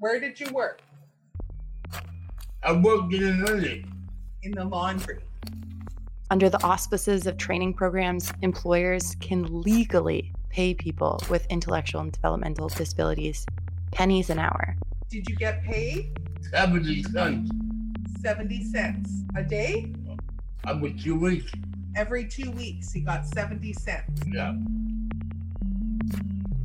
Where did you work? I worked in the laundry. In the laundry. Under the auspices of training programs, employers can legally pay people with intellectual and developmental disabilities pennies an hour. Did you get paid? 70 cents. 70 cents a day? Every two weeks. Every two weeks, you got 70 cents. Yeah.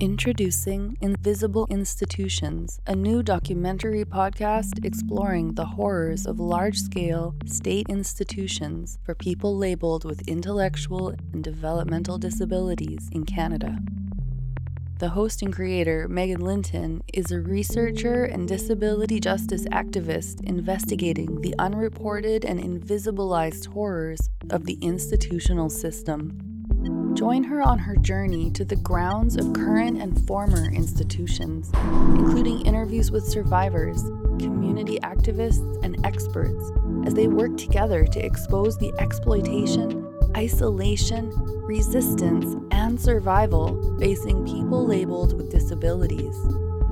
Introducing Invisible Institutions, a new documentary podcast exploring the horrors of large scale state institutions for people labeled with intellectual and developmental disabilities in Canada. The host and creator, Megan Linton, is a researcher and disability justice activist investigating the unreported and invisibilized horrors of the institutional system. Join her on her journey to the grounds of current and former institutions, including interviews with survivors, community activists, and experts as they work together to expose the exploitation, isolation, resistance, and survival facing people labeled with disabilities.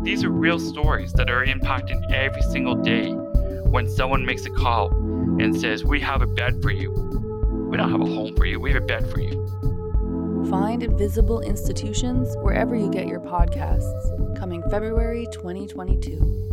These are real stories that are impacting every single day when someone makes a call and says, We have a bed for you. We don't have a home for you, we have a bed for you. Find Invisible Institutions wherever you get your podcasts, coming February 2022.